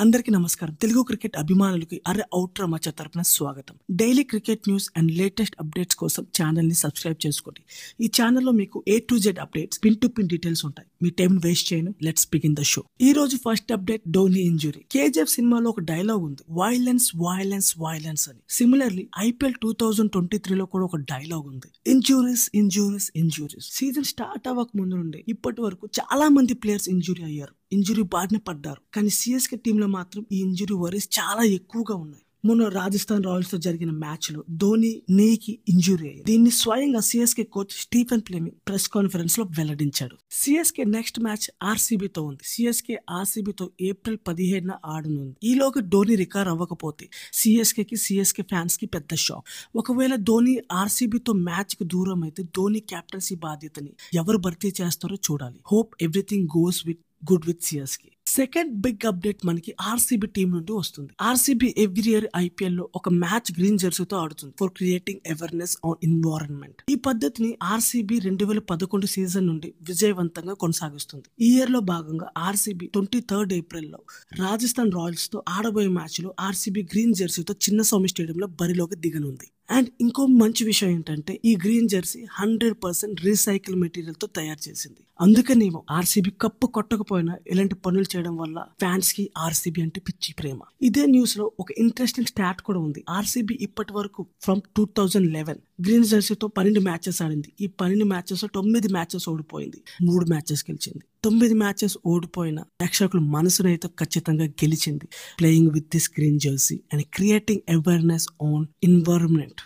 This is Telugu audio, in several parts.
అందరికీ నమస్కారం. తెలుగు క్రికెట్ అభిమానులకి అరే అవుట్రా మచ్చ తరపున స్వాగతం. Daily cricket news and latest updates కోసం ఛానల్ని సబ్స్క్రైబ్ చేసుకోండి. ఈ ఛానల్లో మీకు A to Z updates pin to pin details ఉంటాయి. మీ టైం వేస్ట్ చేయను. లెట్స్ బిగిన్ ద షో ఈ రోజు first update Dhoni injury. KGF సినిమాలో ఒక డైలాగ్ ఉంది. వైలెన్స్ వైలెన్స్ వైలెన్స్ అని. Similarly IPL two thousand twenty త్రీలో కూడా ఒక డైలాగ్ ఉంది. Injuries injuries injuries season start అవ్వక ముందు నుండి ఇప్పటి వరకు చాలా మంది ప్లేయర్స్ ఇంజురీ అయ్యారు. ఇంజురీ బారిన పడ్డారు. కానీ సిఎస్కే టీంలో మాత్రం ఈ ఇంజురీ వరీస్ చాలా ఎక్కువగా ఉన్నాయి. మొన్న రాజస్థాన్ రాయల్స్తో జరిగిన మ్యాచ్లో ధోని నీకి ఇంజురీ అయ్యింది దీన్ని స్వయంగా CSK coach Stephen Fleming press కాన్ఫరెన్స్లో వెల్లడించాడు. సిఎస్కే నెక్స్ట్ మ్యాచ్ ఆర్సీబీ తో ఉంది. సిఎస్కే ఆర్సీబీ తో ఏప్రిల్ పదిహేడున ఆడనుంది. ఈలోగా ధోని రికార్ అవ్వకపోతే సిఎస్కే కి సిఎస్కే ఫ్యాన్స్కి పెద్ద షాక్. ఒకవేళ ధోని ఆర్సీబీతో మ్యాచ్కి దూరం అయితే ధోని కెప్టెన్సీ బాధ్యతని ఎవరు భర్తీ చేస్తారో చూడాలి. Hope everything goes with good with CSK. Second big update మనకి ఆర్సీబీ టీం నుండి వస్తుంది. ఆర్సీబీ ఎవ్రీ ఇయర్ ఐపీఎల్లో ఒక మ్యాచ్ గ్రీన్ జెర్సీతో ఆడుతుంది for creating awareness on environment ఈ పద్ధతిని ఆర్సీబీ రెండు వేల పదకొండు సీజన్ నుండి విజయవంతంగా కొనసాగిస్తుంది. ఈ ఇయర్లో భాగంగా ఆర్సీబీ ట్వంటీ థర్డ్ ఏప్రిల్లో రాజస్థాన్ రాయల్స్తో ఆడబోయే మ్యాచ్లో ఆర్సీబీ గ్రీన్ జెర్సీతో చిన్న స్వామి స్టేడియంలో బరిలోకి దిగనుంది. అండ్ ఇంకో మంచి విషయం ఏంటంటే ఈ green jersey hundred percent recycle మెటీరియల్తో తయారు చేసింది. అందుకనేమో ఆర్సీబీ కప్పు కొట్టకపోయినా ఇలాంటి పనులు చేయడం వల్ల ఫ్యాన్స్కి ఆర్సీబీ అంటే పిచ్చి ప్రేమ. ఇదే న్యూస్లో ఒక ఇంట్రెస్టింగ్ స్టాట్ కూడా ఉంది. ఆర్సీబీ ఇప్పటి వరకు from two thousand eleven green జెర్సీతో పన్నెండు మ్యాచెస్ ఆడింది. ఈ పన్నెండు మ్యాచెస్లో తొమ్మిది మ్యాచెస్ ఓడిపోయింది. మూడు మ్యాచెస్ గెలిచింది. తొమ్మిది మ్యాచెస్ ఓడిపోయిన ప్రేక్షకుల మనసునైతే ఖచ్చితంగా గెలిచింది. Playing with this green jersey and creating awareness on environment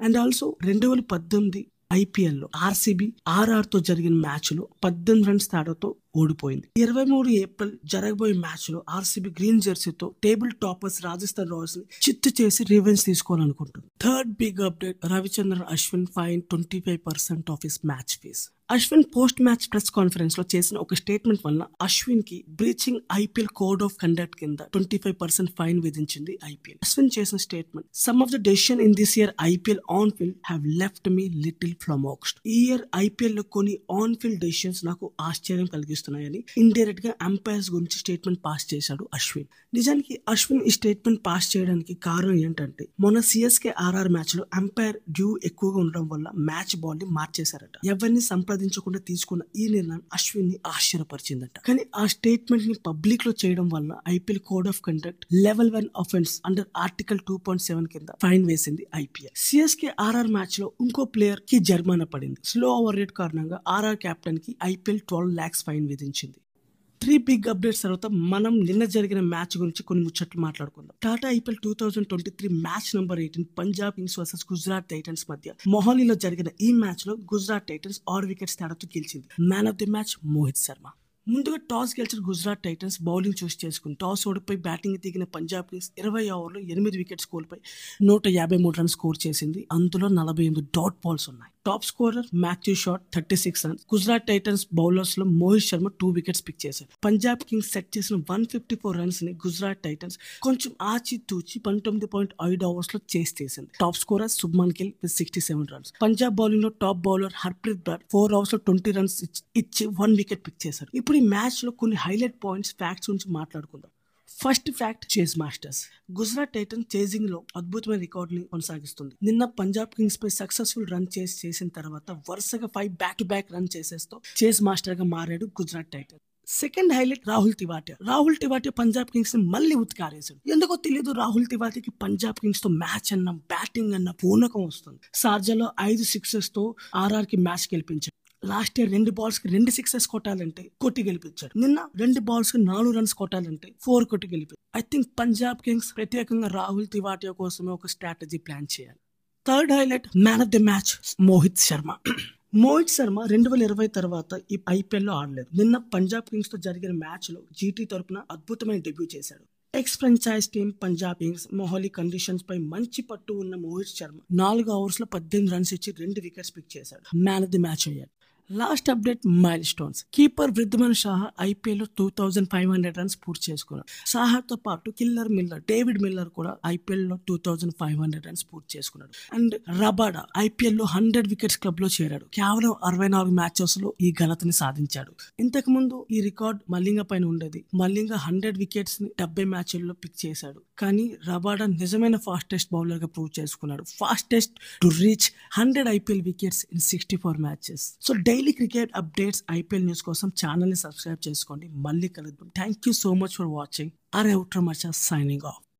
and also రెండు వేల పద్దెనిమిది ఐపీఎల్లో ఆర్సీబీ ఆర్ఆర్తో జరిగిన మ్యాచ్లో పద్దెనిమిది రన్స్ తేడాతో ఓడిపోయింది. ఇరవై మూడు ఏప్రిల్ జరగబోయే మ్యాచ్లో ఆర్సీబీ గ్రీన్ జెర్సీతో టేబుల్ టాపర్స్ రాజస్థాన్ రాయల్స్ని చిత్తు చేసి revenge తీసుకోవాలనుకుంటుంది. Third big update Ravichandran Ashwin fine twenty five percent of his match fees. Ashwin post match press కాన్ఫరెన్స్లో చేసిన ఒక స్టేట్మెంట్ వల్ల అశ్విన్కి breaching IPL code of conduct కింద ట్వంటీ ఫైవ్ పర్సెంట్ ఫైన్ విధించింది ఐపీఎల్. అశ్విన్ చేసిన statement some of the decision in this year IPL on field have left me little flummoxed ఈ ఇయర్ ఐపీఎల్లో కొన్ని ఆన్ ఫీల్డ్ డెసిషన్స్ నాకు ఆశ్చర్యం కలిగిస్తున్నాయని ఇండైరెక్ట్గా అంపైర్స్ గురించి స్టేట్మెంట్ పాస్ చేశాడు అశ్విన్. నిజానికి అశ్విన్ ఈ స్టేట్మెంట్ పాస్ చేయడానికి కారణం ఏంటంటే మొన్న సిఎస్కే ఆర్ఆర్ మ్యాచ్లో అంపైర్ డ్యూ ఎక్కువగా ఉండడం వల్ల మ్యాచ్ బాల్ని మార్చేశారట. ఎవరిని సంప్రదించకుండా తీసుకున్న ఈ నిర్ణయం అశ్విన్ని ఆశ్చర్యపరిచిందట. కానీ ఆ స్టేట్మెంట్ని పబ్లిక్లో చేయడం వల్ల IPL code of conduct level one offence under article two point seven కింద ఫైన్ వేసింది ఐపీఎల్. సిఎస్కే ఆర్ఆర్ మ్యాచ్లో ఇంకో ప్లేయర్కి జరిమానా పడింది. స్లో ఓవర్ రేట్ కారణంగా ఆర్ఆర్ కెప్టెన్కి ఐపీఎల్ ట్వెల్వ్ లాక్స్ ఫైన్ విధించింది. త్రీ బిగ్ అప్డేట్స్ తర్వాత మనం నిన్న జరిగిన మ్యాచ్ గురించి కొన్ని ముచ్చట్లు మాట్లాడుకుందాం. Tata IPL two thousand twenty three match number eighteen Punjab Kings versus Gujarat Titans మధ్య మొహాలీలో జరిగిన ఈ మ్యాచ్లో గుజరాత్ టైటన్స్ ఆరు వికెట్స్ తేడాతో గెలిచింది. Man of the match Mohit Sharma. ముందుగా టాస్ గెలిచిన గుజరాత్ టైటన్స్ బౌలింగ్ చూస్ చేసుకుని టాస్ ఓడిపోయి బ్యాటింగ్ దిగిన పంజాబ్ కింగ్స్ ఇరవై ఓవర్లో ఎనిమిది వికెట్స్ కోల్పోయి నూట యాభై మూడు రన్స్ స్కోర్ చేసింది. అందులో నలభై ఎనిమిది డాట్ బాల్స్ ఉన్నాయి. Top scorer Matthew Short thirty six runs Gujarat Titans బౌలర్స్లో Mohit Sharma two wickets pick చేశారు పంజాబ్ కింగ్స్ సెట్ చేసిన వన్ ఫిఫ్టీ ఫోర్ రన్స్ని గుజరాత్ టైటన్స్ కొంచెం ఆచి తూచి పంతొమ్మిది పాయింట్ ఐదు ఓవర్స్లో చేసి తీసింది top scorer Shubman Gill with sixty seven runs Punjab బౌలింగ్లో top bowler Harpreet Brar four ఓవర్స్లో twenty runs ఇచ్చి వన్ వికెట్ పిక్ చేశారు ఇప్పుడు ఈ మ్యాచ్లో కొన్ని హైలైట్ పాయింట్స్ ఫ్యాక్ట్స్ గురించి మాట్లాడుకుందాం. First fact chase masters Gujarat Titan చేజింగ్లో అద్భుతమైన రికార్డ్ని కొనసాగిస్తుంది. నిన్న పంజాబ్ కింగ్స్ పై సక్సెస్ఫుల్ రన్ చేసి చేసిన తర్వాత వరుసగా five back to back run చేసేస్తూ చేజ్ మాస్టర్గా మారాడు Gujarat Titan second highlight Rahul Tewatia Rahul Tewatia Punjab కింగ్స్ని మళ్ళీ ఉత్కారేశాడు. ఎందుకో తెలియదు రాహుల్ తివాటికి పంజాబ్ కింగ్స్తో మ్యాచ్ అన్న బ్యాటింగ్ అన్న పూనకం వస్తుంది. సార్జాలో ఐదు సిక్సెస్తో ఆర్ఆర్కి మ్యాచ్ గెలిపించాడు. లాస్ట్ ఇయర్ రెండు బాల్స్కి రెండు సిక్సెస్ కొట్టాలంటే కొట్టి గెలిపించాడు. నిన్న రెండు బాల్స్కి నాలుగు రన్స్ కొట్టాలంటే ఫోర్ కొట్టి గెలిపాడు ఐ థింక్ పంజాబ్ కింగ్స్ ప్రత్యేకంగా రాహుల్ తివాటియా కోసమే ఒక స్ట్రాటజీ ప్లాన్ చేయాలి. Third highlight man of the match Mohit Sharma. Mohit Sharma రెండు వేల ఇరవై తర్వాత ఈ ఐపీఎల్లో ఆడలేదు. నిన్న పంజాబ్ కింగ్స్తో జరిగిన మ్యాచ్లో జీటీ తరపున అద్భుతమైన డెబ్యూ చేశాడు. Ex franchise team Punjab Kings Mohali conditions పై మంచి పట్టు ఉన్న మోహిత్ శర్మ. నాలుగు ఓవర్స్లో పద్దెనిమిది రన్స్ ఇచ్చి రెండు వికెట్స్ పిక్ చేశాడు. మ్యాన్ ఆఫ్ ది మ్యాచ్ అయ్యాడు. Last update milestones keeper Wriddhiman Saha ఐపీఎల్లో two thousand five hundred runs పూర్తి చేసుకున్నాడు. షాహాతో పాటు కిల్లర్ మిల్లర్ డేవిడ్ మిల్లర్ కూడా ఐపీఎల్లో two thousand five hundred runs పూర్తి చేసుకున్నాడు. అండ్ రబాడా ఐపీఎల్లో హండ్రెడ్ వికెట్స్ క్లబ్లో చేరాడు. కేవలం అరవై నాలుగు మ్యాచెస్లో ఈ ఘనతని సాధించాడు. ఇంతకు ముందు ఈ రికార్డ్ మల్లింగ పైన ఉండేది. మల్లింగ హండ్రెడ్ వికెట్స్ని డెబ్బై మ్యాచ్ల్లో పిక్ చేశాడు. కానీ రబాడా నిజమైన ఫాస్టెస్ట్ బౌలర్గా ప్రూవ్ చేసుకున్నాడు. Fastest to reach hundred IPL wickets in sixty four matches. So daily cricket updates IPL news కోసం ఛానల్ని సబ్స్క్రైబ్ చేసుకోండి. మళ్ళీ కలుద్దాం. Thank you so much for watching అరే అవుటర్ మచ్ సైనింగ్ ఆఫ్